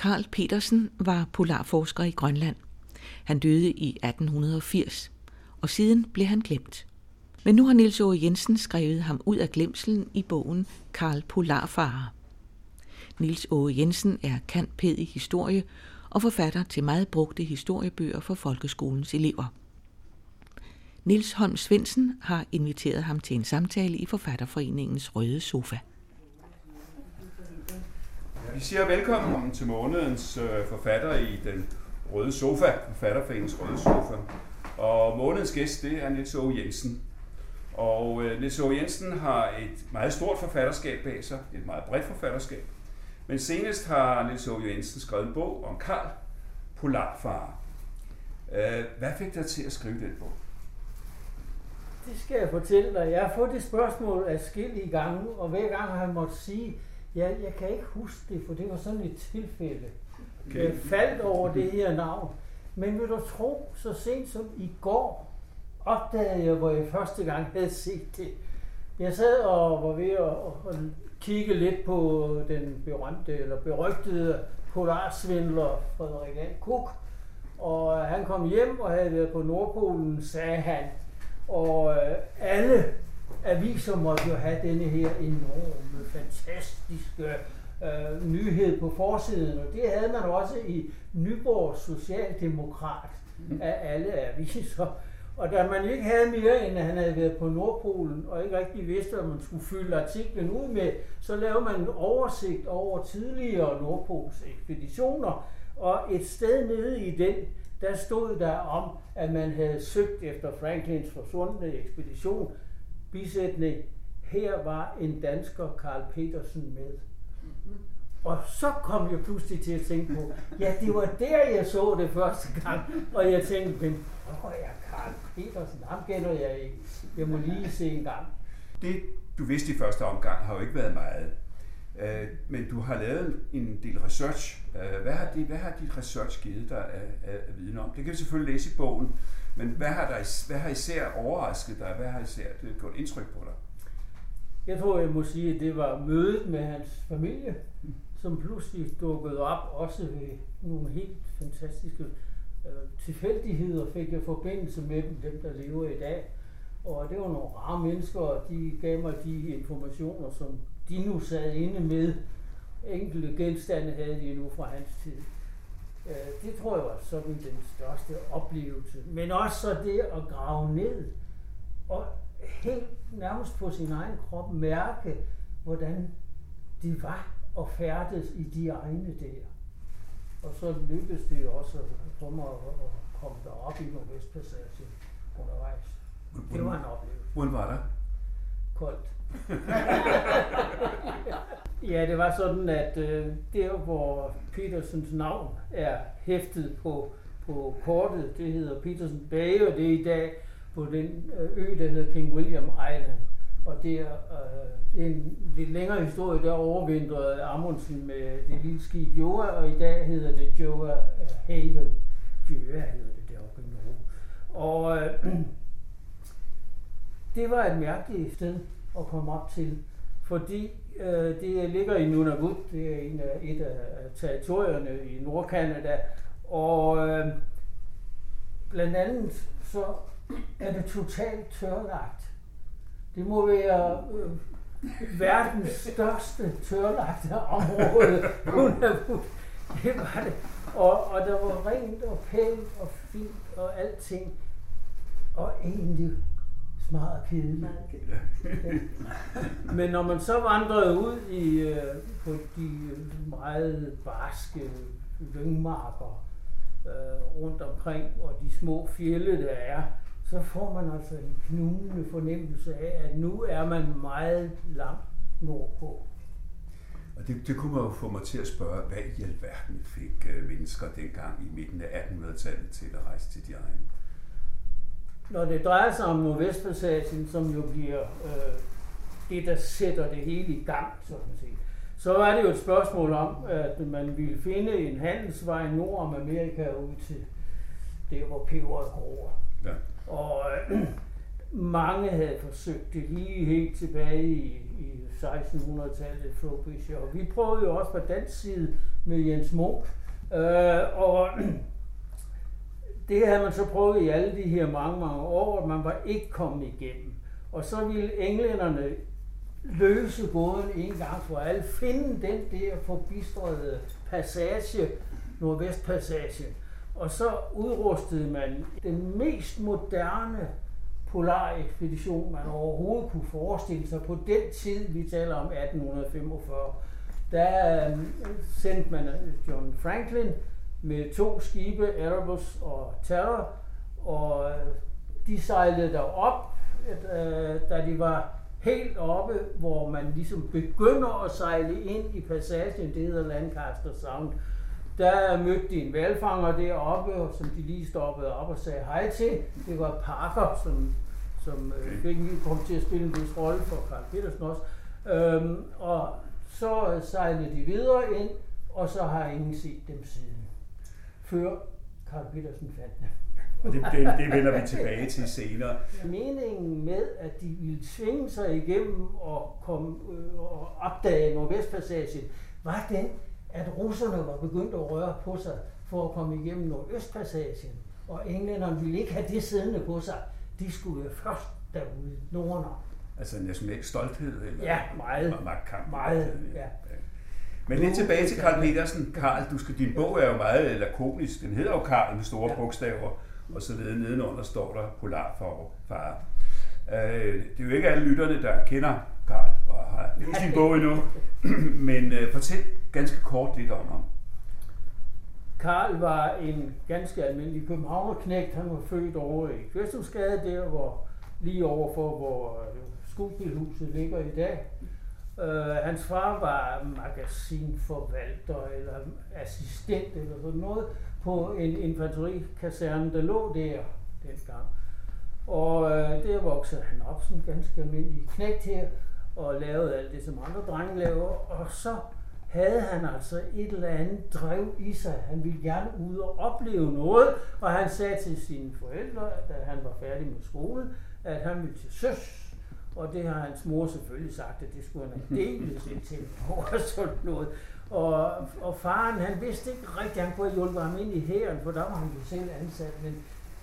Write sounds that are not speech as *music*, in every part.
Karl Petersen var polarforsker i Grønland. Han døde i 1880, og siden blev han glemt. Men nu har Nils Aage Jensen skrevet ham ud af glemselen i bogen Karl Polarfarer. Nils Aage Jensen er kantped i historie og forfatter til meget brugte historiebøger for folkeskolens elever. Nils Holm Svendsen har inviteret ham til en samtale i Forfatterforeningens Røde Sofa. Vi siger velkommen til månedens øh, forfatter i den Røde Sofa, Forfatterforeningens Røde Sofa. Og månedens gæst, det er Nils Aage Jensen. Og øh, Nils Aage Jensen har et meget stort forfatterskab bag sig, et meget bredt forfatterskab. Men senest har Nils Aage Jensen skrevet en bog om Karl Polarfar. Øh, hvad fik dig til at skrive den bog? Det skal jeg fortælle dig. Jeg har fået det spørgsmål af i gange, og hver gang har jeg måttet sige, ja, jeg kan ikke huske det, for det var sådan et tilfælde. Okay. Jeg faldt over det her navn. Men vil du tro, så sent som i går, opdagede jeg, hvor jeg første gang havde set det. Jeg sad og var ved at, at kigge lidt på den berømte eller berygtede polarsvindler Frederik A. Cook. Og han kom hjem og havde været på Nordpolen, sagde han. Og øh, alle aviser måtte jo have denne her enorme, fantastiske øh, nyhed på forsiden. Og det havde man også i Nyborg Socialdemokrat af alle aviser. Og da man ikke havde mere, end at han havde været på Nordpolen, og ikke rigtig vidste, hvad man skulle fylde artiklen ud med, så lavede man en oversigt over tidligere Nordpols ekspeditioner, og et sted nede i den, der stod der om, at man havde søgt efter Franklins forsvundne ekspedition. Bisætning, her var en dansker, Karl Petersen, med. Og så kom jeg pludselig til at tænke på, ja, det var der, jeg så det første gang. Og jeg tænkte, men hvor er Karl Petersen? Ham kender jeg ikke. Jeg må lige se en gang. Det, du vidste i første omgang, har jo ikke været meget. Øh, men du har lavet en del research. Øh, hvad har, det, hvad har dit research givet dig af, af, af viden om? Det kan vi selvfølgelig læse i bogen, men hvad har, der, hvad har især overrasket dig? Hvad har især det gjort indtryk på dig? Jeg tror, jeg må sige, at det var mødet med hans familie, som pludselig dukkede op, også ved nogle helt fantastiske øh, tilfældigheder fik jeg forbindelse med dem, dem der lever i dag. Og det var nogle rare mennesker, og de gav mig de informationer, som de nu sad inde med. Enkelte genstande havde de nu fra hans tid. Øh, det tror jeg var sådan den største oplevelse. Men også så det at grave ned og helt nærmest på sin egen krop mærke, hvordan de var og færdes i de egne der. Og så lykkedes det også for mig at komme derop i Nordvestpassagen undervejs. Det var en oplevelse. Hvordan var det? Koldt. *laughs* ja, det var sådan, at øh, der hvor Petersens navn er hæftet på, på kortet, det hedder Petersen Bay, og det er i dag på den øh, ø, der hedder King William Island. Og det er, øh, det er en lidt længere historie, der overvintrede Amundsen med det lille skib Joa, og i dag hedder det Joa øh, Haven. Joa hedder det deroppe i Norge. Og øh, *clears throat* det var et mærkeligt sted at komme op til, fordi øh, det ligger i Nunavut, det er en af, et af territorierne i Nordkanada, og øh, blandt andet så er det totalt tørlagt. Det må være øh, verdens største tørlagte område. *laughs* det var det. Og, og der var rent og pænt og fint og alting. Og egentlig meget kedeligt. Men når man så vandrede ud i, øh, på de meget barske lyngmarker øh, rundt omkring, og de små fjelle, der er, så får man altså en knugende fornemmelse af, at nu er man meget langt nordpå. Og det, det kunne man jo få mig til at spørge, hvad i alverden fik øh, mennesker dengang i midten af 1800-tallet til at rejse til de egne? Når det drejer sig om Nordvestpassagen, som jo bliver øh, det, der sætter det hele i gang, sådan set, så er det jo et spørgsmål om, at man ville finde en handelsvej nord om Amerika ud til det, hvor peberet gror. Ja. Og øh, mange havde forsøgt det lige helt tilbage i, i 1600-tallet, Frobisher. Og vi prøvede jo også på den side med Jens Munk. Øh, og det havde man så prøvet i alle de her mange, mange år, at man var ikke kommet igennem. Og så ville englænderne løse båden en gang for alle, finde den der forbistrede passage, Nordvestpassagen. Og så udrustede man den mest moderne polarekspedition, man overhovedet kunne forestille sig på den tid, vi taler om 1845. Der øh, sendte man øh, John Franklin med to skibe, Erebus og Terror, og øh, de sejlede derop, øh, da de var helt oppe, hvor man ligesom begynder at sejle ind i passagen, det hedder Lancaster Sound. Der mødte de en valfanger deroppe, som de lige stoppede op og sagde hej til. Det var Parker, som, som øh, fik kom til at spille en vis rolle for Carl Petersen også. Øhm, og så sejlede de videre ind, og så har ingen set dem siden. Før Carl Petersen fandt dem. Og det, det, det vender vi tilbage til senere. Meningen med, at de ville tvinge sig igennem og, komme, øh, og opdage Nordvestpassagen, var den, at russerne var begyndt at røre på sig for at komme igennem Nordøstpassagen. Og englænderne ville ikke have det siddende på sig. De skulle være først derude, norder. Altså en national stolthed? Eller ja, meget. Magtkamp? Meget, ja. Men lidt tilbage til Karl Petersen. Karl, du skal, din bog er jo meget lakonisk. Den hedder jo Karl med store ja. bogstaver og så. Nedenunder står der Polarfare. Øh, det er jo ikke alle lytterne, der kender Karl og har læst din bog endnu, *clears throat* men øh, fortæl ganske kort lidt om ham. Karl var en ganske almindelig københavnerknægt. Han var født over i Kvæsthusgade, der hvor lige overfor, hvor skuespilhuset ligger i dag. Øh, hans far var magasinforvalter eller assistent eller sådan noget på en infanterikaserne, der lå der dengang. Og øh, der voksede han op som ganske almindelig knægt her, og lavede alt det, som andre drenge laver. Og så havde han altså et eller andet drev i sig. Han ville gerne ud og opleve noget, og han sagde til sine forældre, da han var færdig med skolen, at han ville til søs. Og det har hans mor selvfølgelig sagt, at det skulle han have delt til og sådan noget. Og, og faren, han vidste ikke rigtigt, han kunne hjulpet ham ind i hæren, for der var han jo selv ansat, men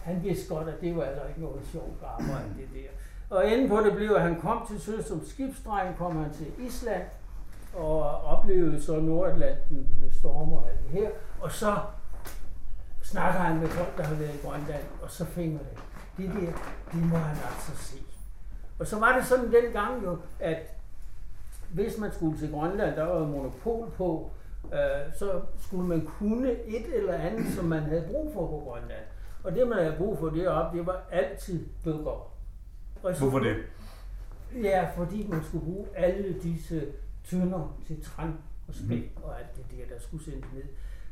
han vidste godt, at det var altså ikke noget sjovt arbejde, det der. Og inden på det blev, at han kom til søs som skibsdreng, kom han til Island, og oplevede så Nordatlanten med stormer og alt det her. Og så snakker han med folk, der har været i Grønland, og så finder det. Det der, det må han altså se. Og så var det sådan dengang jo, at hvis man skulle til Grønland, der var monopol på, øh, så skulle man kunne et eller andet, som man havde brug for på Grønland. Og det, man havde brug for deroppe, det var altid bøger. Hvorfor det? Ja, fordi man skulle bruge alle disse tønder til træn og spæk mm. og alt det der, der skulle sendes ned.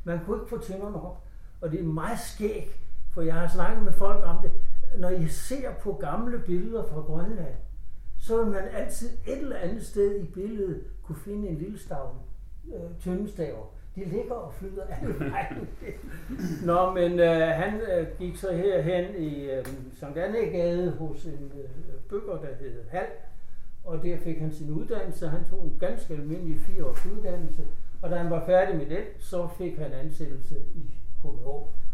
Man kunne ikke få tønderne op, og det er meget skægt, for jeg har snakket med folk om det. Når I ser på gamle billeder fra Grønland, så vil man altid et eller andet sted i billedet kunne finde en lille stav, øh, tyndestaver. De ligger og flyder alle vejen. *laughs* Nå, men øh, han øh, gik så herhen i øh, Sankt Annegade hos en øh, bygger, der hed Hal, og der fik han sin uddannelse. Han tog en ganske almindelig fire års uddannelse, og da han var færdig med den, så fik han ansættelse i KBH,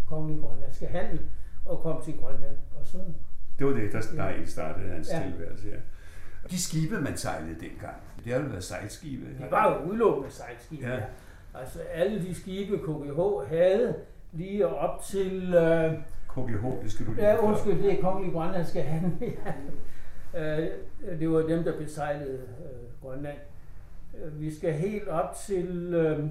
Kongelig Grønlandske Handel, og kom til Grønland. Og sådan. Det var det, der, der startede hans ja. tilværelse, ja. De skibe, man sejlede dengang, det har jo været sejlskibe. Det var jo udelukkende sejlskibe, ja. Altså alle de skibe, KGH havde, lige op til... Øh, KGH, det skal du lige Ja, undskyld, det er Kongelige Grønlandske Handel. øh, det var dem, der besejlede øh, Grønland. Øh, vi skal helt op til øh,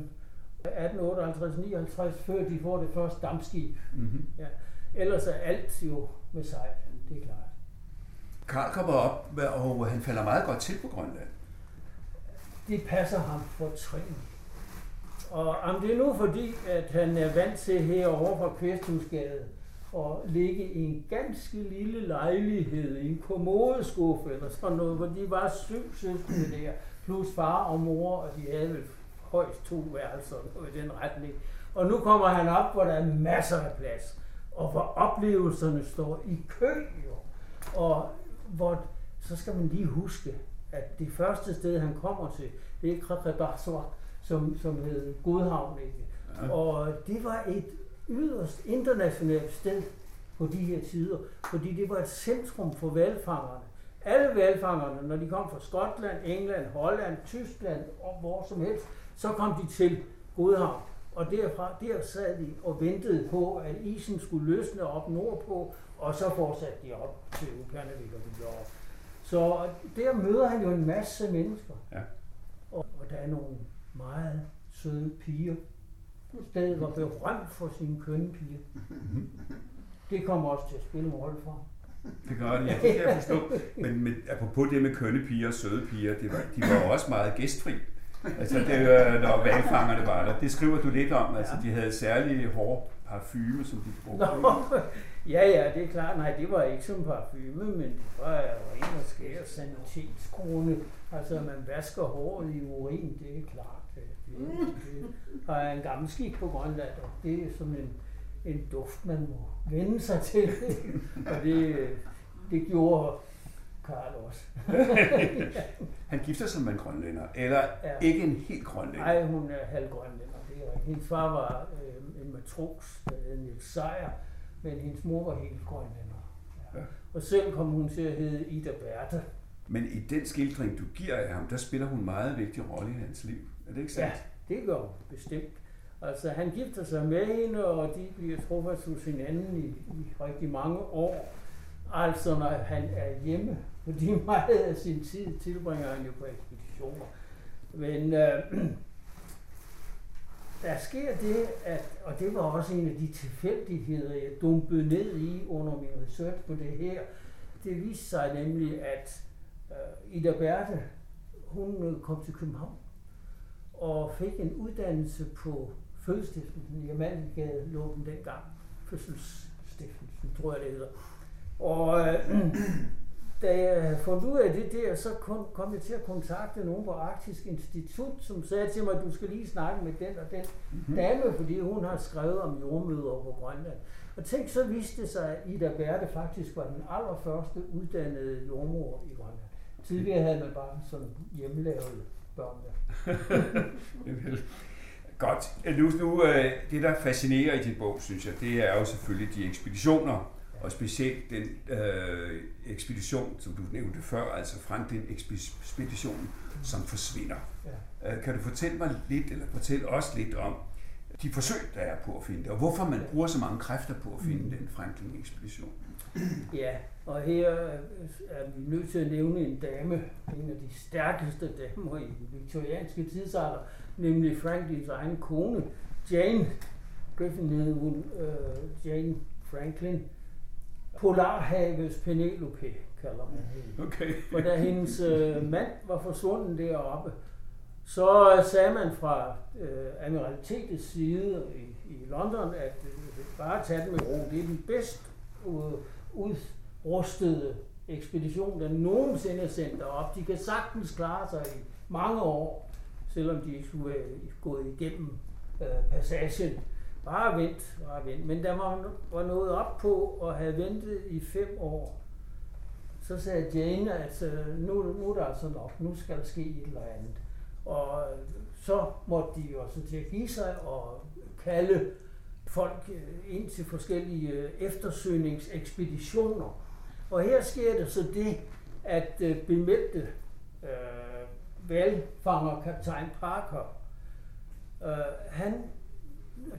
1858-59, før de får det første dampskib. Mm-hmm. Ja. Ellers er alt jo med sejl, det er klart. Karl kommer op, og han falder meget godt til på Grønland. Det passer ham for trin. Og om det er nu fordi, at han er vant til herovre fra Kvæsthusgade og ligge i en ganske lille lejlighed, i en kommodeskuffe eller sådan noget, hvor de var syv søskende der, plus far og mor, og de havde vel højst to værelser i den retning. Og nu kommer han op, hvor der er masser af plads, og hvor oplevelserne står i kø jo. Og hvor, så skal man lige huske, at det første sted, han kommer til, det er Krakadaswa, som, som hed Godhavn. Ikke? Ja. Og det var et yderst internationalt sted på de her tider, fordi det var et centrum for valfangerne. Alle valfangerne, når de kom fra Skotland, England, Holland, Tyskland og hvor som helst, så kom de til Godhavn. Og derfra, der sad de og ventede på, at isen skulle løsne op nordpå, og så fortsatte de op til Upernavik og videre. Så der møder han jo en masse mennesker. Ja. Og, og der er nogle meget søde piger. Stedet var berømt for sine kønne piger. Det kommer også til at spille en rolle for det gør det, ja, det kan jeg forstå. Men, men apropos det med kønne piger og søde piger, det var, de var også meget gæstfri. Altså, det, når valgfangerne var der. Det skriver du lidt om. Altså, de havde særlige hårde parfume, som de brugte. Nå, *laughs* ja, ja, det er klart. Nej, det var ikke som parfume, men det var ren og skær sanitetskrone. Altså, man vasker håret i urin, det er klart. Det, det, det har en gammel skik på Grønland, og det er sådan en, en duft, man må vende sig til. *laughs* og det, det gjorde Karl også. *laughs* Han gifter sig med en grønlænder, eller ja. ikke en helt grønlænder? Nej, hun er halv grønlænder. Det er Hendes far var øh, en matros, der hed Niels Seier, men hendes mor var helt grønlænder. Ja. Ja. Og selv kom hun til at hedde Ida Bertha. Men i den skildring, du giver af ham, der spiller hun en meget vigtig rolle i hans liv. Er det ikke sandt? Ja, det gør hun bestemt. Altså, han gifter sig med hende, og de bliver truffet hos hinanden i, i rigtig mange år. Altså, når han er hjemme, fordi *laughs* meget af sin tid tilbringer han jo på ekspeditioner. Men øh, *clears throat* der sker det, at, og det var også en af de tilfældigheder, jeg dumpede ned i under min research på det her. Det viste sig nemlig, at øh, Ida Berthe, hun øh, kom til København og fik en uddannelse på fødestiftelsen i Amaliegade, lå den dengang. Fødselsstiftelsen, tror jeg det hedder. Og øh, *clears throat* da jeg fundet ud af det der, så kom, kom jeg til at kontakte nogen på Arktisk Institut, som sagde til mig, at du skal lige snakke med den og den mm-hmm. dame, fordi hun har skrevet om jordmøder på Grønland. Og tænk, så viste det sig, at Ida Berte faktisk var den allerførste uddannede jordmor i Grønland. Tidligere havde man bare sådan hjemmelavet børn der. *laughs* Godt. Nu, nu, øh, det, der fascinerer i din bog, synes jeg, det er jo selvfølgelig de ekspeditioner, og specielt den øh, ekspedition, som du nævnte før, altså Franklin-ekspeditionen, som forsvinder. Ja. Øh, kan du fortælle mig lidt, eller fortælle os lidt om de forsøg, der er på at finde det, og hvorfor man bruger så mange kræfter på at finde mm. den Franklin-ekspedition? Ja, og her er vi nødt til at nævne en dame, en af de stærkeste damer i den viktorianske tidsalder, nemlig Franklins egen kone, Jane Griffin hed hun, uh, Jane Franklin, Polarhavets Penelope, kalder man hende. Okay. *laughs* For da hendes uh, mand var forsvundet deroppe, så sagde man fra uh, admiralitetets side i, i London, at uh, bare tage den med ro. Det er den bedst uh, udrustede ekspedition, der nogensinde er sendt derop. De kan sagtens klare sig i mange år, selvom de ikke skulle være gået igennem uh, passagen. Bare vent, bare vent. Men da man var nået op på og havde ventet i fem år, så sagde Jane, at øh, nu, nu er der altså nok, nu skal der ske et eller andet. Og øh, så måtte de jo også til at give sig og kalde folk øh, ind til forskellige eftersøgningsekspeditioner. Og her sker det så det, at bemeldte øh, valgfanger kaptajn Parker, øh, han,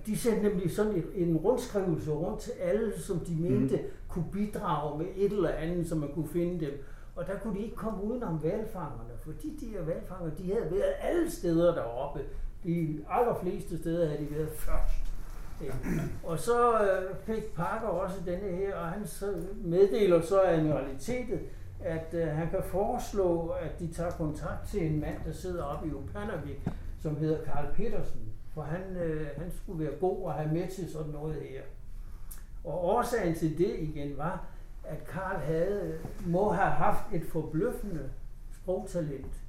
de sendte nemlig sådan en, en rundskrivelse rundt til alle, som de mente mm. kunne bidrage med et eller andet, som man kunne finde dem. Og der kunne de ikke komme udenom valfangerne, fordi de her valfanger, de havde været alle steder deroppe. De allerfleste steder havde de været først. Og så øh, fik Parker også denne her, og han så meddeler så admiralitetet, at øh, han kan foreslå, at de tager kontakt til en mand, der sidder oppe i Upernavik, som hedder Karl Petersen. For han, øh, han skulle være god at have med til sådan noget her. Og årsagen til det igen var, at Karl havde, må have haft et forbløffende sprogtalent.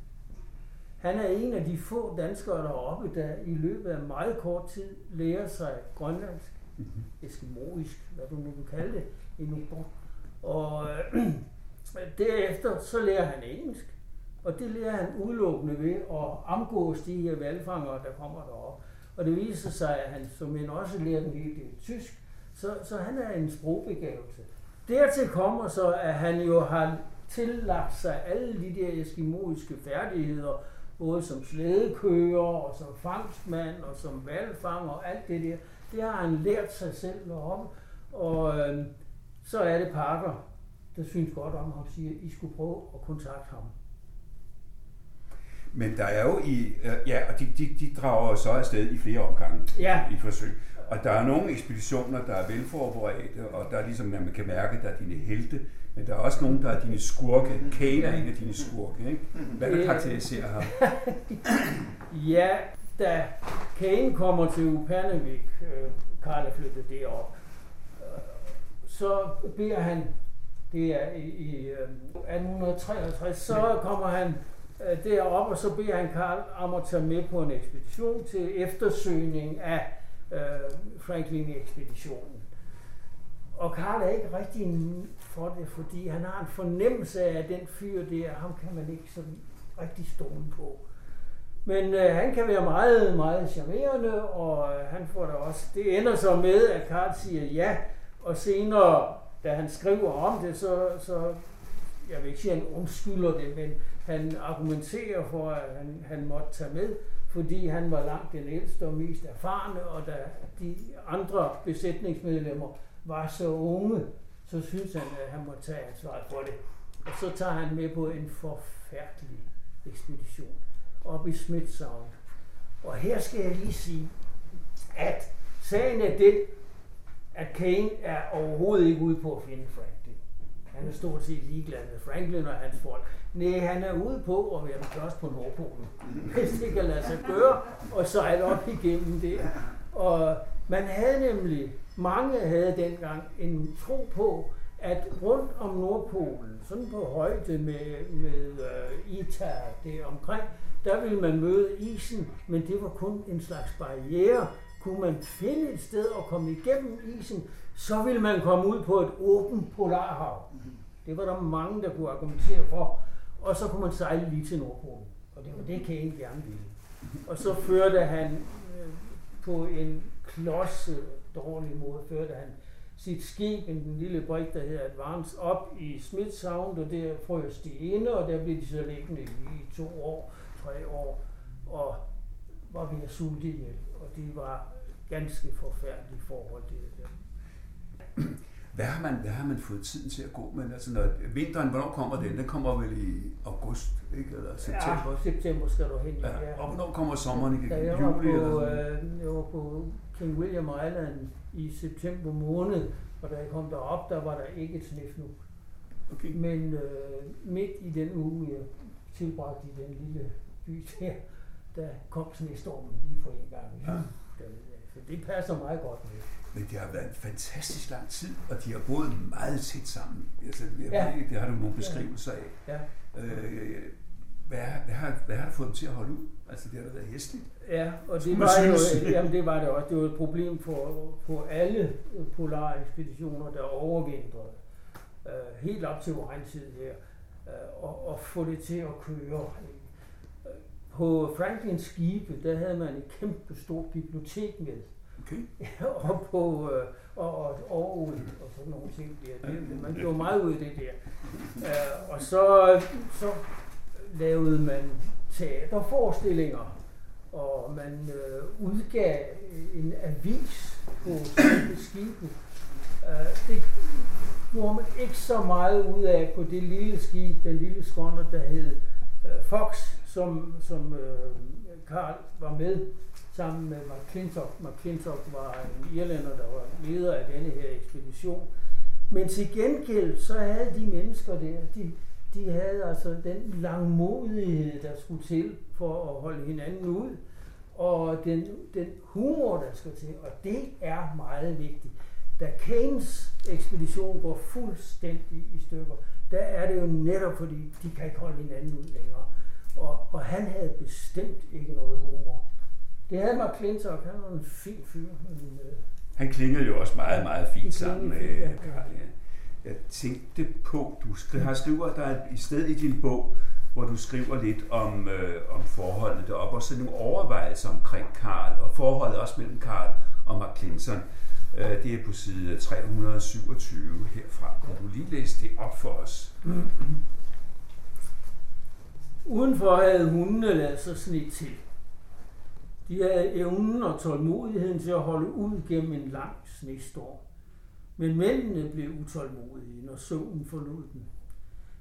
Han er en af de få danskere deroppe, der i løbet af meget kort tid lærer sig grønlandsk, mm-hmm. eskimoisk, hvad du nu vil kalde det, endnu. Og øh, *clears throat* derefter så lærer han engelsk, og det lærer han udelukkende ved at omgås de her valgfangere, der kommer derop. Og det viser sig, at han som en også lærer en hel del tysk, så, så han er en sprogbegavelse. Dertil kommer så, at han jo har tillagt sig alle de der eskimoiske færdigheder, både som slædekører og som fangstmand og som valgfanger og alt det der. Det har han lært sig selv om, og øh, så er det Parker, der synes godt om ham, siger, I skulle prøve at kontakte ham. Men der er jo i, ja, og de, de, de drager så afsted i flere omgange ja. i forsøg. Og der er nogle ekspeditioner, der er velforberedte, og der er ligesom, man kan mærke, der er dine helte, men der er også nogle, der er dine skurke. Kane er en af dine skurke, ikke? Hvad der karakteriserer ham? *laughs* ja, da Kane kommer til Upernavik, øh, Karl er flyttet derop, øh, så beder han, det er i, i øh, 1853, så kommer han øh, derop, og så beder han Karl om at tage med på en ekspedition til eftersøgning af øh, Franklin-ekspeditionen. Og Karl er ikke rigtig for det, fordi han har en fornemmelse af, at den fyr der, ham kan man ikke sådan rigtig stole på. Men øh, han kan være meget, meget charmerende, og øh, han får det også. Det ender så med, at Karl siger ja, og senere, da han skriver om det, så, så jeg vil ikke sige, at han undskylder det, men han argumenterer for, at han, han måtte tage med, fordi han var langt den ældste og mest erfarne, og da de andre besætningsmedlemmer var så unge, så synes han, at han må tage ansvaret for det. Og så tager han med på en forfærdelig ekspedition op i Smith Og her skal jeg lige sige, at sagen er den, at Kane er overhovedet ikke ude på at finde Frank. Han er stort set ligeglad med Franklin og hans folk. Nej, han er ude på at være den første på Nordpolen, hvis det kan lade sig gøre, og sejle op igennem det. Og man havde nemlig, mange havde dengang en tro på, at rundt om Nordpolen, sådan på højde med, med uh, Ita det omkring, der ville man møde isen, men det var kun en slags barriere. Kunne man finde et sted at komme igennem isen, så ville man komme ud på et åbent polarhav. Det var der mange, der kunne argumentere for. Og så kunne man sejle lige til Nordpolen. Og det var det, Kane gerne ville. Og så førte han øh, på en klodset øh, dårlig måde, førte han sit skib, en lille brik, der hedder Advance, op i Smith Sound, og der frøs de inde, og der blev de så liggende i to år, tre år, og var ved at sulte ihjel. Det var ganske forfærdelige forhold, det der. Hvad har, man, hvad har man fået tiden til at gå med? Altså, når vinteren, hvornår kommer den? Den kommer vel i august, ikke? Eller september? Ja, september skal du hen. Ja. ja. Og hvornår kommer sommeren igen? Da jeg var, Juli, på, eller øh, jeg var på King William Island i september måned, og da jeg kom derop, der var der ikke et snif nu. Okay. Men øh, midt i den uge, jeg tilbragte i den lille by der, der kom snestormen lige for en gang. Ja. Så det passer meget godt med. Men det har været en fantastisk lang tid, og de har boet meget tæt sammen. Altså, jeg ja. ved, det har du nogle beskrivelser af. Ja. Øh, hvad, hvad, har, hvad har fået dem til at holde ud? Altså, det har da været hæsligt. Ja, og det var, jo, jamen, det var det også. Det var et problem for, for alle polare ekspeditioner, der overvintrede. Uh, helt op til regntid her. Uh, og, og få det til at køre. Uh, på Franklins skibe, der havde man et kæmpe stort bibliotek med. Okay. *laughs* og på øh, og, og, og, og sådan nogle ting der. Det, man gjorde meget ud af det der. Uh, og så, så lavede man teaterforestillinger, og man øh, udgav en avis på skibet. Uh, det gjorde man ikke så meget ud af på det lille skib, den lille skånder, der hed uh, Fox, som, som øh, Karl var med sammen med McClintock. McClintock var en irlænder, der var leder af denne her ekspedition. Men til gengæld, så havde de mennesker der, de, de havde altså den langmodighed, der skulle til for at holde hinanden ud, og den, den humor, der skal til, og det er meget vigtigt. Da Keynes ekspedition går fuldstændig i stykker, der er det jo netop fordi, de kan ikke holde hinanden ud længere. Og, og han havde bestemt ikke noget humor. Det havde Mark Clintock, han var en fin fyr. Men, øh, han klingede jo også meget, meget fint sammen med Karl. Ja. jeg tænkte på, du skri- har skriver, der er et sted i din bog, hvor du skriver lidt om, øh, om forholdet deroppe, og så nogle overvejelser omkring Karl, og forholdet også mellem Karl og Mark Clinton. Øh, det er på side 327 herfra. Kan du lige læse det op for os? Udenfor havde hundene lavet sig snit til. De havde evnen og tålmodigheden til at holde ud gennem en lang snestorm. Men mændene blev utålmodige, når solen forlod dem.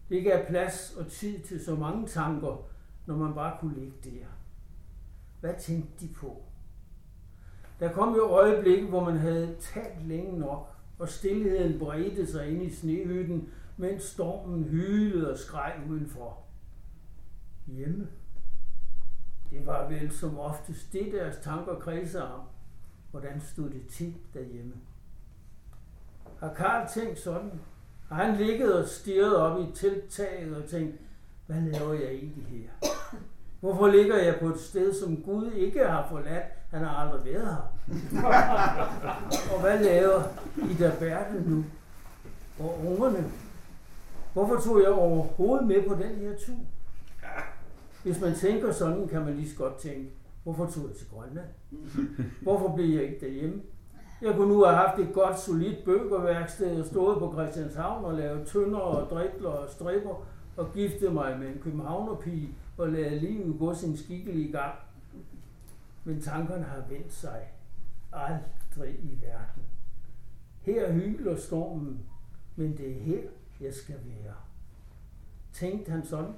Det gav plads og tid til så mange tanker, når man bare kunne ligge der. Hvad tænkte de på? Der kom jo øjeblikke, hvor man havde talt længe nok, og stillheden bredte sig ind i snehytten, mens stormen hylede og skreg udenfor. Hjemme. Det var vel som oftest det, deres tanker kredsede om. Hvordan stod det til derhjemme? Har Karl tænkt sådan? Har han ligget og stirret op i telttaget og tænkt, hvad laver jeg egentlig her? Hvorfor ligger jeg på et sted, som Gud ikke har forladt? Han har aldrig været her. *laughs* og hvad laver der Bertel nu? Og ungerne? Hvorfor tog jeg overhovedet med på den her tur? Hvis man tænker sådan, kan man lige så godt tænke, hvorfor tog jeg til Grønland? Hvorfor blev jeg ikke derhjemme? Jeg kunne nu have haft et godt, solidt bøgerværksted og stået på Christianshavn og lavet tønder og drikler og stripper og giftet mig med en københavnerpige og lade livet gå sin skikkelige gang. Men tankerne har vendt sig aldrig i verden. Her hyler stormen, men det er her, jeg skal være. Tænkte han sådan?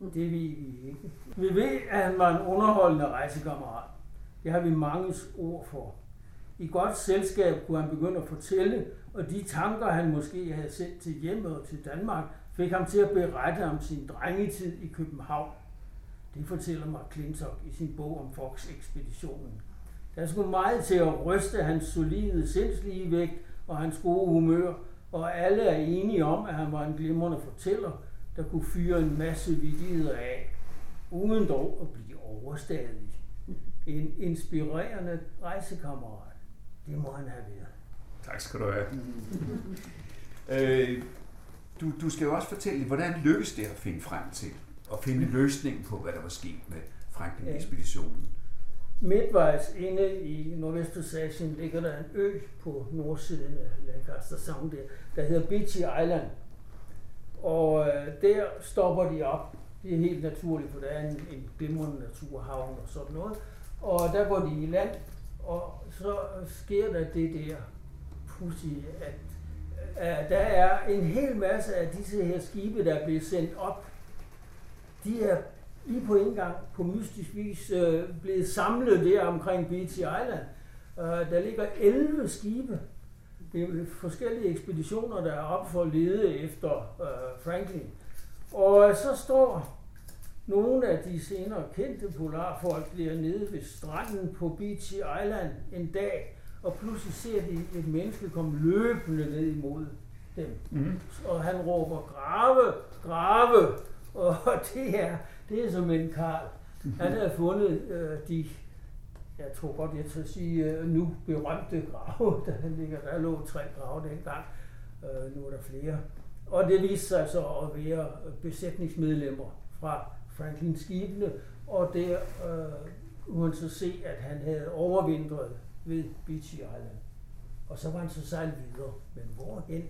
Det ved vi ikke. Vi ved, at han var en underholdende rejsekammerat. Det har vi mange ord for. I godt selskab kunne han begynde at fortælle, og de tanker, han måske havde sendt til hjemmet og til Danmark, fik ham til at berette om sin drengetid i København. Det fortæller Mark Klintok i sin bog om Fox-ekspeditionen. Der skulle meget til at ryste hans solide sindslige vægt og hans gode humør, og alle er enige om, at han var en glimrende fortæller, der kunne fyre en masse vidigheder af, uden dog at blive overstadig. En inspirerende rejsekammerat. Det må han have været. Tak skal du have. øh, du, du skal jo også fortælle, hvordan lykkedes det at finde frem til at finde løsning på, hvad der var sket med Franklin-ekspeditionen? Midtvejs inde i Nordvestpassagien ligger der en ø på nordsiden af Lancaster Sound der, der hedder Beachy Island. Og øh, der stopper de op. Det er helt naturligt, for der er en, en glimrende naturhavn og sådan noget. Og der går de i land, og så sker der det der pussy, at at der er en hel masse af disse her skibe, der er blevet sendt op. De er lige på en gang på mystisk vis øh, blevet samlet der omkring Beatty Island. Øh, der ligger 11 skibe. Det er forskellige ekspeditioner, der er op for at lede efter uh, Franklin. Og så står nogle af de senere kendte polarfolk dernede ved stranden på Beachy Island en dag, og pludselig ser de et menneske komme løbende ned imod dem. Mm. Og han råber, grave, grave, *laughs* og det er, det er som en Karl. Han havde fundet øh, de, jeg tror godt, jeg tør sige, øh, nu berømte grave, *laughs* der ligger, der lå tre grave dengang. Øh, nu er der flere. Og det viste sig så at være besætningsmedlemmer fra Franklin skibene, og der øh, kunne så se, at han havde overvintret ved Beachy Island. Og så var han så sejlet videre. Men hvorhen?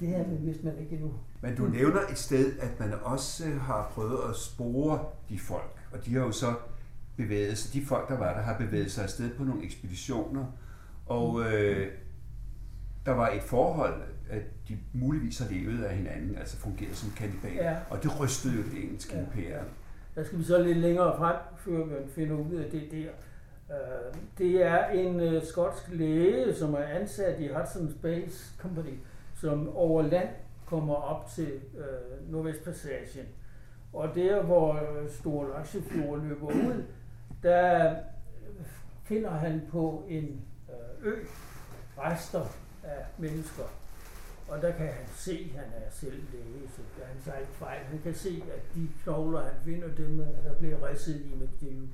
Det her vidste man ikke endnu. Men du nævner et sted, at man også øh, har prøvet at spore de folk, og de har jo så bevæget sig, de folk, der var der, har bevæget sig afsted på nogle ekspeditioner, og øh, der var et forhold, at de muligvis har levet af hinanden, altså fungeret som kandibater, ja. og det rystede jo det engelske ja. imperium. Der skal vi så lidt længere frem, før vi finder ud af det der. Øh, det er en uh, skotsk læge, som er ansat i Hudson's Bay Company, som over land kommer op til uh, Nordvestpassagen. Og der, hvor Store Laksefjord løber ud, der finder han på en øh, ø rester af mennesker. Og der kan han se, at han er selv læge, så der han sig ikke fejl. Han kan se, at de knogler, han finder dem, der bliver ridset i med det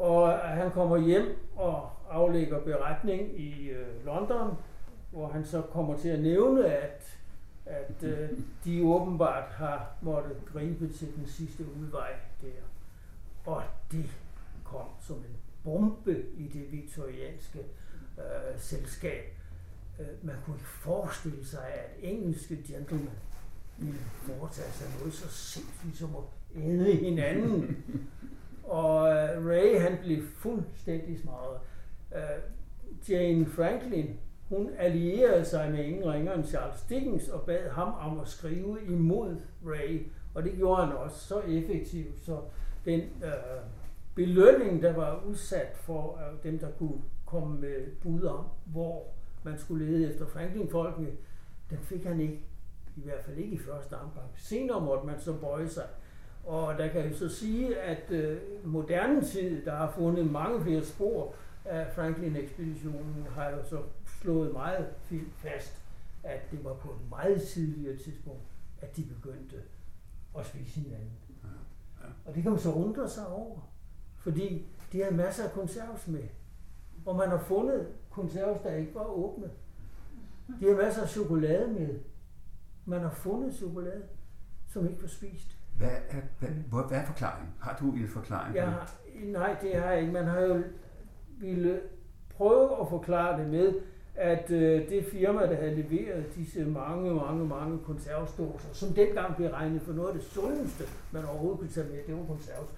og han kommer hjem og aflægger beretning i øh, London, hvor han så kommer til at nævne, at, at øh, de åbenbart har måttet gribe til den sidste udvej der. Og det kom som en bombe i det viktorianske øh, selskab. Øh, man kunne ikke forestille sig, at engelske gentlemen ville foretage sig noget så sindssygt som at æde hinanden. *laughs* Og uh, Ray han blev fuldstændig smadret. Uh, Jane Franklin, hun allierede sig med ingen ringer end Charles Dickens og bad ham om at skrive imod Ray. Og det gjorde han også så effektivt, så den uh, belønning, der var udsat for uh, dem, der kunne komme med bud om, hvor man skulle lede efter Franklin-folkene, den fik han ikke. I hvert fald ikke i første omgang. Senere måtte man så bøje sig. Og der kan jeg så sige, at øh, moderne tid, der har fundet mange flere spor af Franklin-ekspeditionen, har jo så slået meget fint fast, at det var på et meget tidligere tidspunkt, at de begyndte at spise hinanden. Ja, ja. Og det kan man så undre sig over, fordi de har masser af konserves med. Og man har fundet konserves, der ikke var åbne. De har masser af chokolade med. Man har fundet chokolade, som ikke var spist. Hvad er, hvad, hvad er forklaringen? Har du en forklaring? Ja, nej, det har jeg ikke. Man har jo ville prøve at forklare det med, at øh, det firma, der havde leveret disse mange, mange, mange konservesdåser, som dengang blev regnet for noget af det sundeste, man overhovedet kunne tage med, det var konserves,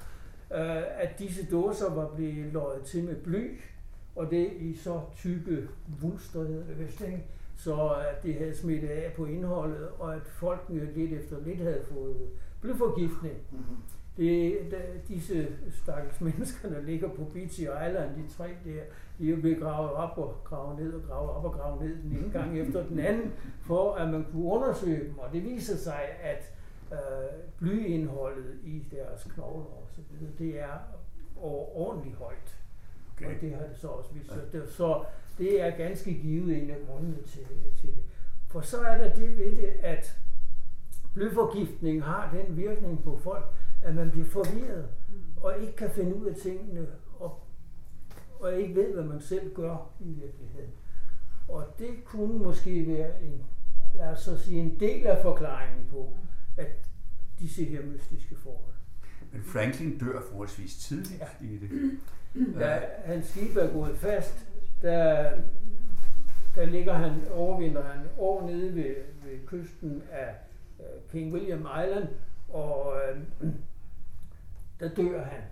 øh, at disse dåser var blevet løjet til med bly, og det i så tykke vulster, det så at det havde smittet af på indholdet, og at folk lidt efter lidt havde fået blyforgiftning. Mm-hmm. Det, de, disse stakkels *laughs* mennesker, der ligger på Beachy Island, de tre der, de er blevet gravet op og gravet ned og gravet op og gravet ned den ene gang efter den anden, for at man kunne undersøge dem. Og det viser sig, at øh, blyindholdet i deres knogler og så videre, det er overordentligt højt. Okay. Og det har det så også vist sig. Ja. Så det er ganske givet en af grundene til, til det. For så er der det ved det, at blyforgiftning har den virkning på folk, at man bliver forvirret og ikke kan finde ud af tingene og, og ikke ved, hvad man selv gør i virkeligheden. Og det kunne måske være en, lad os så sige, en del af forklaringen på, at disse her mystiske forhold. Men Franklin dør forholdsvis tidligt ja. i det. *clears throat* Da hans skib er gået fast, der, der ligger han, overvinder han år nede ved, ved kysten af King William Island, og øh, *clears throat* der dør han,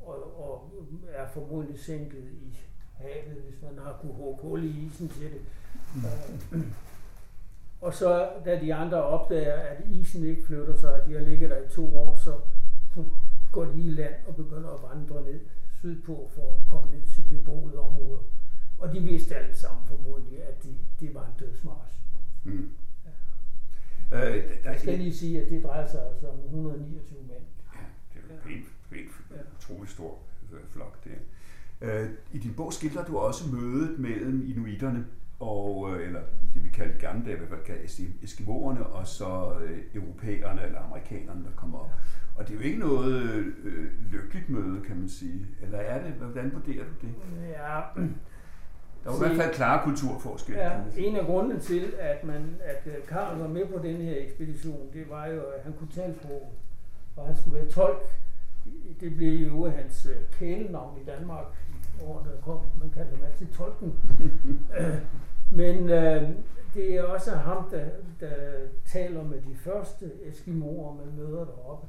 og, og er formodentlig sænket i havet, hvis man har kunne hugge hul i isen til det. Mm. *clears throat* Og så, da de andre opdager, at isen ikke flytter sig, at de har ligget der i to år, så, så går de i land og begynder at vandre ned sydpå for at komme ned til beboede områder. Og de vidste alle sammen formodentlig, at det de var en dødsmars. Mm. Øh, der, jeg skal lige sige, at det drejer sig altså om 129 mænd. Ja, det er jo pænt, pænt ja. utrolig stor øh, flok det. Øh, I din bog skildrer du også mødet mellem inuiterne, og, øh, eller det vi kalder gamle dage, i hvert fald eskimoerne, og så øh, europæerne eller amerikanerne, der kommer op. Og det er jo ikke noget øh, lykkeligt møde, kan man sige. Eller er det? Hvordan vurderer du det? Ja, *clears throat* der var i hvert fald klare kulturforskelle. Ja, en af grundene til, at, man, at øh, Karl var med på den her ekspedition, det var jo, at han kunne tale på, og han skulle være tolk. Det blev jo hans kælenavn i Danmark, hvor der kom, man kaldte ham altid tolken. *laughs* Men øh, det er også ham, der, der taler med de første eskimoer, man møder deroppe.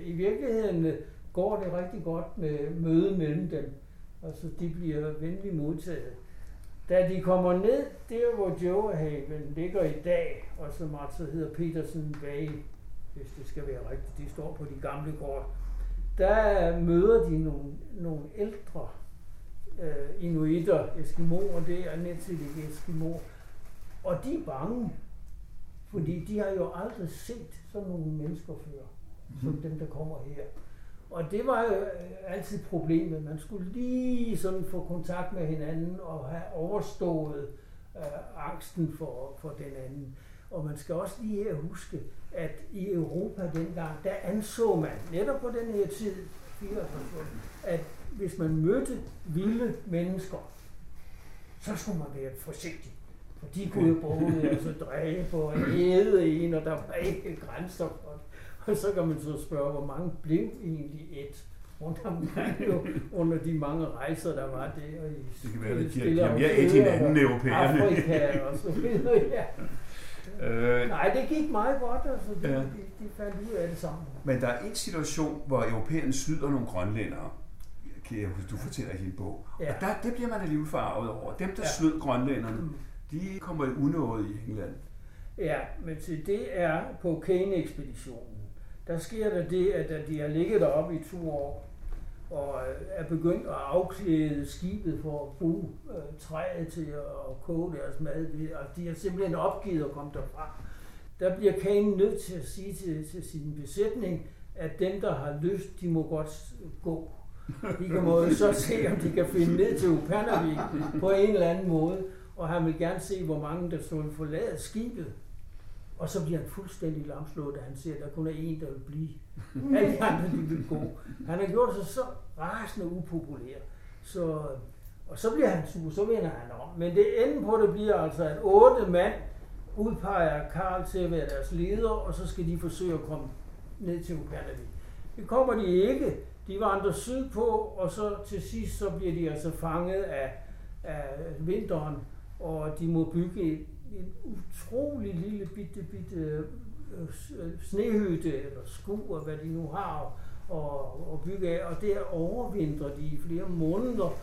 I virkeligheden øh, går det rigtig godt med møde mellem dem. Altså, de bliver venligt modtaget. Da de kommer ned der, hvor Joehaven ligger i dag, og som altså hedder Petersen Bay, hvis det skal være rigtigt, de står på de gamle kort, der møder de nogle, nogle ældre øh, inuitter, eskimoer, det er nettillige eskimoer, og de er bange, fordi de har jo aldrig set sådan nogle mennesker før, som mhm. dem, der kommer her. Og det var jo øh, altid problemet. Man skulle lige sådan få kontakt med hinanden og have overstået øh, angsten for, for den anden. Og man skal også lige her huske, at i Europa dengang, der anså man netop på den her tid, 94, at hvis man mødte vilde mennesker, så skulle man være forsigtig. Og de kunne jo både *laughs* altså, dræbe og æde en, og der var ikke grænser for det. Og så kan man så spørge, hvor mange blev egentlig et rundt omkring jo, under de mange rejser, der var der. I det kan være, at de, de har mere et hinanden, europæerne. Afrika og så videre, ja. *laughs* Øh, Nej, det gik meget godt, altså. De, ja. de, de fandt ud af det sammen. Men der er en situation, hvor europæerne snyder nogle grønlændere. Du fortæller din bog. Ja. Og der, det bliver man alligevel farvet over. Dem, der ja. snød grønlænderne, mm. de kommer i unåde i England. Ja, men til det er på Kane-ekspeditionen. Der sker der det, at de har ligget deroppe i to år, og er begyndt at afklæde skibet for at bruge øh, træet til at koge deres mad. Og de har simpelthen opgivet at komme derfra. Der bliver Kane nødt til at sige til, til sin besætning, at dem, der har lyst, de må godt gå. De kan måde så se, om de kan finde ned til Upernavik på en eller anden måde. Og han vil gerne se, hvor mange der så forlade skibet. Og så bliver han fuldstændig lamslået, da han ser, at der kun er en, der vil blive. Alle de andre, de vil gå. Han har gjort sig så rasende upopulær. Så, og så bliver han sur, så vender han om. Men det enden på det bliver altså, at otte mand udpeger Karl til at være deres leder, og så skal de forsøge at komme ned til Upernavik. Det kommer de ikke. De vandrer sydpå, og så til sidst så bliver de altså fanget af, af vinteren, og de må bygge en utrolig lille bitte, bitte øh, øh, snehytte eller skur, hvad de nu har, og, og bygge af. Og der overvintrer de i flere måneder,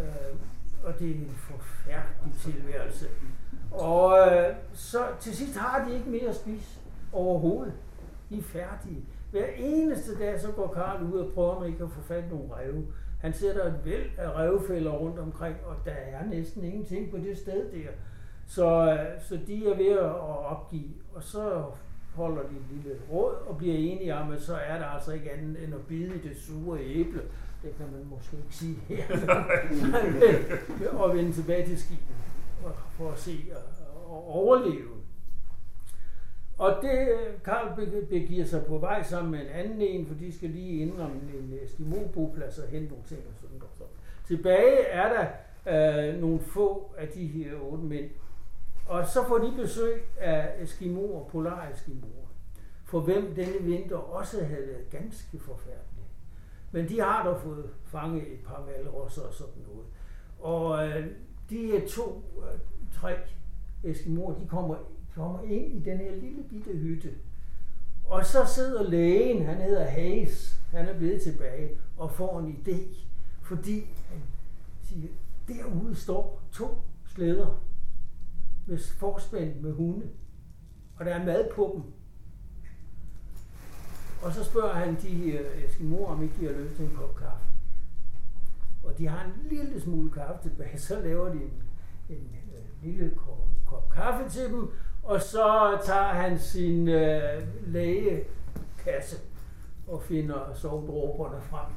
øh, og det er en forfærdelig tilværelse. Og øh, så til sidst har de ikke mere at spise overhovedet. De er færdige. Hver eneste dag, så går Karl ud og prøver, om ikke at få fat nogle ræve. Han sætter et væld af revfælder rundt omkring, og der er næsten ingenting på det sted der. Så, så de er ved at opgive, og så holder de en lille råd og bliver enige om, at så er der altså ikke andet end at bide i det sure æble. Det kan man måske ikke sige her. *laughs* *laughs* og vende tilbage til skibet for at se og overleve. Og det, øh, Karl begiver sig på vej sammen med en anden en, for de skal lige ind om en øh, Eskimo-boplads og hente nogle ting og sådan noget. Tilbage er der øh, nogle få af de her otte mænd, og så får de besøg af Eskimoer, polar-Eskimoer, for hvem denne vinter også havde været ganske forfærdelig. Men de har dog fået fanget et par valrosser og sådan noget. Og øh, de her to, øh, tre Eskimoer, de kommer, kommer ind i den her lille bitte hytte. Og så sidder lægen, han hedder Hayes, han er blevet tilbage og får en idé, fordi han siger, derude står to slæder med forspændt med hunde, og der er mad på dem. Og så spørger han de eskimoer, om ikke de har lyst til en kop kaffe. Og de har en lille smule kaffe tilbage, så laver de en, en, en lille kop, kop kaffe til dem, og så tager han sin øh, lægekasse og finder sovdråberne frem,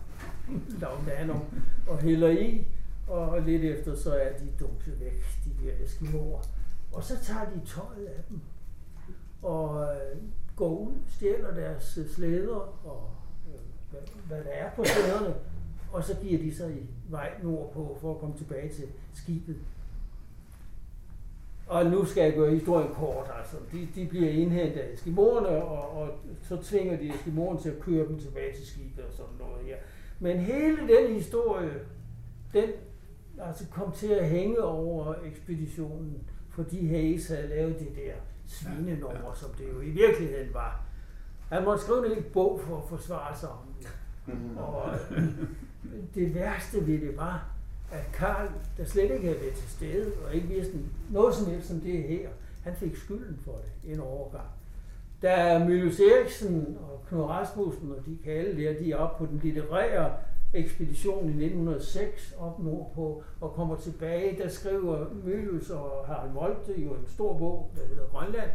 lavnano, og hælder i, og lidt efter så er de dumpet væk, de der eskimoer. Og så tager de tøjet af dem og øh, går ud, stjæler deres øh, slæder og øh, hvad, hvad der er på slæderne, og så giver de sig i vej nordpå for at komme tilbage til skibet. Og nu skal jeg gøre historien kort, altså. De, de bliver indhentet af eskimoerne, og, og så tvinger de eskimoerne til at køre dem tilbage til skibet og sådan noget her. Men hele den historie, den altså kom til at hænge over ekspeditionen fordi Hayes havde lavet det der svinenummer, ja, ja. som det jo i virkeligheden var. Han måtte skrive en bog for at forsvare sig om det. Mm-hmm. Og øh, det værste ved det var, at Karl, der slet ikke havde været til stede, og ikke vidste noget som helst som det her, han fik skylden for det en overgang. Da Mylius Eriksen og Knud Rasmussen og de kalde der, de er oppe på den litterære ekspedition i 1906 op nordpå og kommer tilbage. Der skriver Mylius og Harald Moltke jo en stor bog, der hedder Grønland,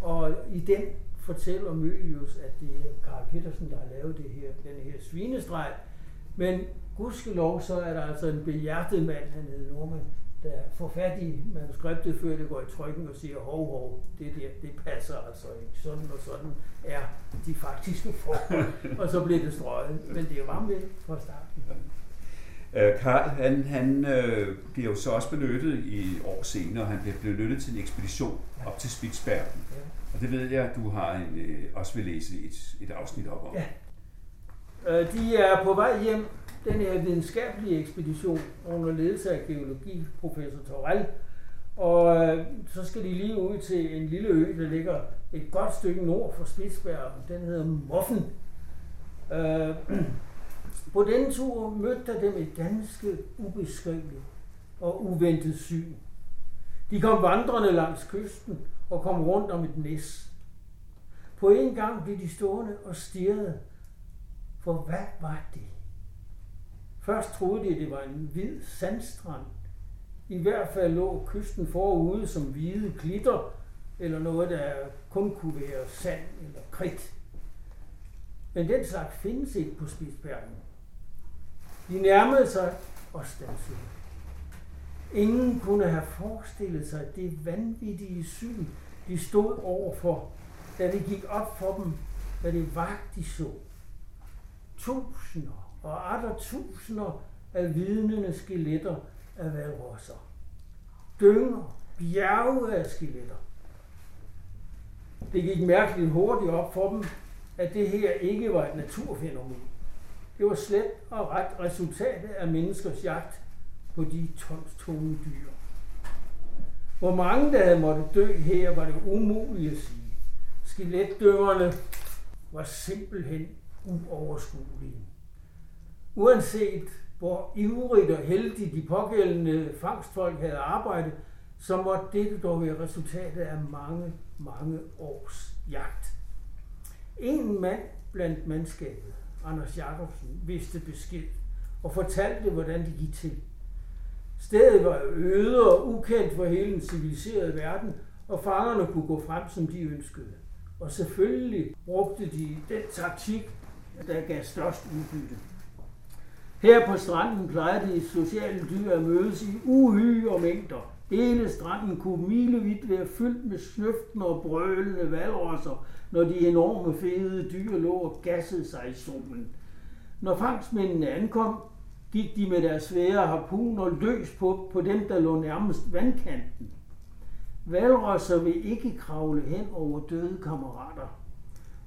og i den fortæller Mylius, at det er Karl Petersen, der har lavet det her, den her svinestreg. Men gudskelov, så er der altså en behjertet mand, hedder Norman, der får fat i manuskriptet, før det går i trykken og siger, hov, hov, det der, det passer altså ikke. Sådan og sådan er de faktiske forhold. *laughs* og så bliver det strøget. Men det var med fra starten. Øh, Karl, han, han øh, bliver jo så også benyttet i år senere. Han bliver benyttet til en ekspedition op til Spitsbergen. Ja. Og det ved jeg, du har en, øh, også vil læse et, et afsnit op om. Ja. Øh, De er på vej hjem, den her videnskabelige ekspedition under ledelse af geologiprofessor Torell. Og øh, så skal de lige ud til en lille ø, der ligger et godt stykke nord for Spitsbergen. Den hedder Moffen. Øh, *clears throat* På denne tur mødte der dem et ganske ubeskriveligt og uventet syn. De kom vandrende langs kysten og kom rundt om et næs. På en gang blev de stående og stirrede. For hvad var det? Først troede de, at det var en hvid sandstrand. I hvert fald lå kysten forude som hvide klitter, eller noget, der kun kunne være sand eller kridt. Men den slags findes ikke på Spitsbergen. De nærmede sig og stansede. Ingen kunne have forestillet sig det vanvittige syn, de stod overfor, da det gik op for dem, hvad det var, de så. Tusinder og andre tusinder af vidnende skeletter af valrosser. Dynger, bjerge af skeletter. Det gik mærkeligt hurtigt op for dem, at det her ikke var et naturfænomen. Det var slet og ret resultatet af menneskers jagt på de tonstunge dyr. Hvor mange der havde måttet dø her, var det umuligt at sige. Skeletdyngerne var simpelthen uoverskuelige. Uanset hvor ivrigt og heldigt de pågældende fangstfolk havde arbejdet, så måtte dette dog være resultatet af mange, mange års jagt. En mand blandt mandskabet, Anders Jacobsen, vidste besked og fortalte, hvordan det gik til. Stedet var øde og ukendt for hele den civiliserede verden, og fangerne kunne gå frem, som de ønskede. Og selvfølgelig brugte de den taktik, der gav størst udbytte. Her på stranden plejede de sociale dyr at mødes i uhyre mængder. Hele stranden kunne milevidt være fyldt med snøftende og brølende valrosser, når de enorme fede dyr lå og gassede sig i solen. Når fangstmændene ankom, gik de med deres svære harpuner løs på, på dem, der lå nærmest vandkanten. Valrosser vil ikke kravle hen over døde kammerater.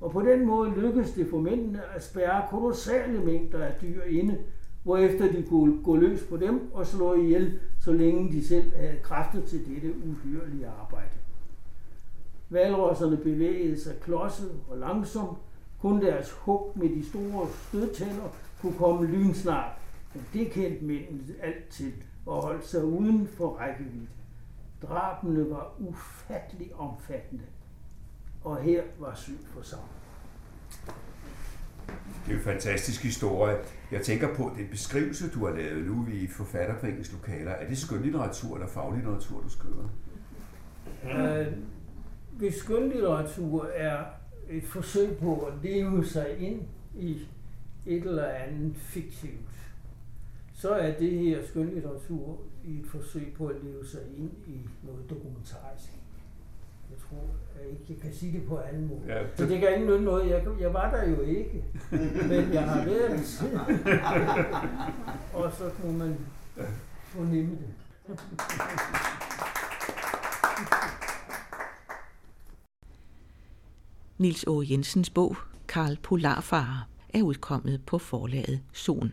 Og på den måde lykkedes det for mændene at spærre kolossale mængder af dyr inde, hvorefter de kunne gå løs på dem og slå ihjel, så længe de selv havde kræfter til dette uhyrlige arbejde. Valrosserne bevægede sig klodset og langsomt. Kun deres hug med de store stødtænder kunne komme lynsnart. Men det kendte mændene alt til og holdt sig uden for rækkevidde. Drabene var ufattelig omfattende. Og her var syn for sammen. Det er en fantastisk historie. Jeg tænker på, den beskrivelse, du har lavet nu i Forfatterforeningens lokaler. Er det skønlitteratur eller faglitteratur, du skriver? Øh, hvis skønlitteratur er et forsøg på at leve sig ind i et eller andet fiktivt, så er det her skønlitteratur i et forsøg på at leve sig ind i noget dokumentarisk. Ikke, jeg kan sige det på anden måde. Ja, Så det kan ikke nytte noget. Jeg, jeg var der jo ikke, men jeg har været der siden. Og så må man fornemme det. Nils Aage Jensens bog, Karl Polarfarer, er udkommet på forlaget Son.